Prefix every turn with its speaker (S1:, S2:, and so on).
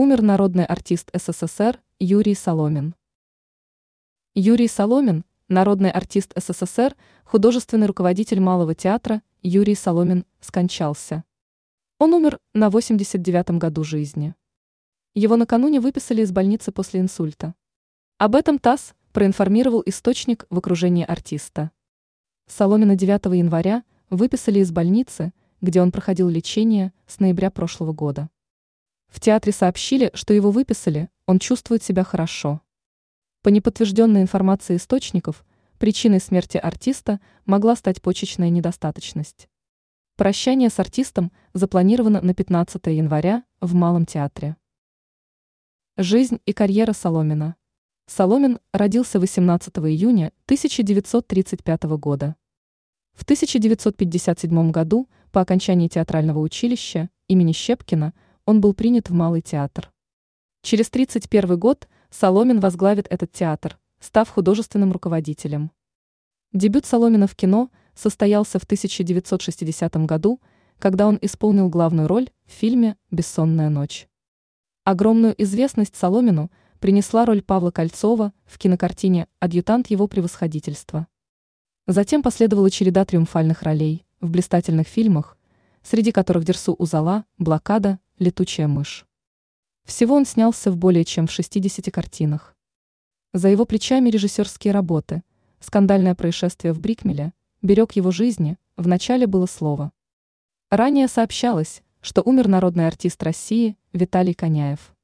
S1: Умер народный артист СССР Юрий Соломин. Юрий Соломин, народный артист СССР, художественный руководитель Малого театра Юрий Соломин, скончался. Он умер на 89-м году жизни. Его накануне выписали из больницы после инсульта. Об этом ТАСС проинформировал источник в окружении артиста. Соломина 9 января выписали из больницы, где он проходил лечение с ноября прошлого года. В театре сообщили, что его выписали, он чувствует себя хорошо. По неподтвержденной информации источников, причиной смерти артиста могла стать почечная недостаточность. Прощание с артистом запланировано на 15 января в Малом театре. Жизнь и карьера Соломина. Соломин родился 18 июня 1935 года. В 1957 году, по окончании театрального училища имени Щепкина, он был принят в Малый театр. Через 31 год Соломин возглавит этот театр, став художественным руководителем. Дебют Соломина в кино состоялся в 1960 году, когда он исполнил главную роль в фильме «Бессонная ночь». Огромную известность Соломину принесла роль Павла Кольцова в кинокартине «Адъютант его превосходительства». Затем последовала череда триумфальных ролей в блистательных фильмах, среди которых «Дерсу Узала», «Блокада», «Летучая мышь». Всего он снялся в более чем в 60 картинах. За его плечами режиссерские работы, скандальное происшествие в Брикмеле, берег его жизни, в начале было слово. Ранее сообщалось, что умер народный артист России Виталий Коняев.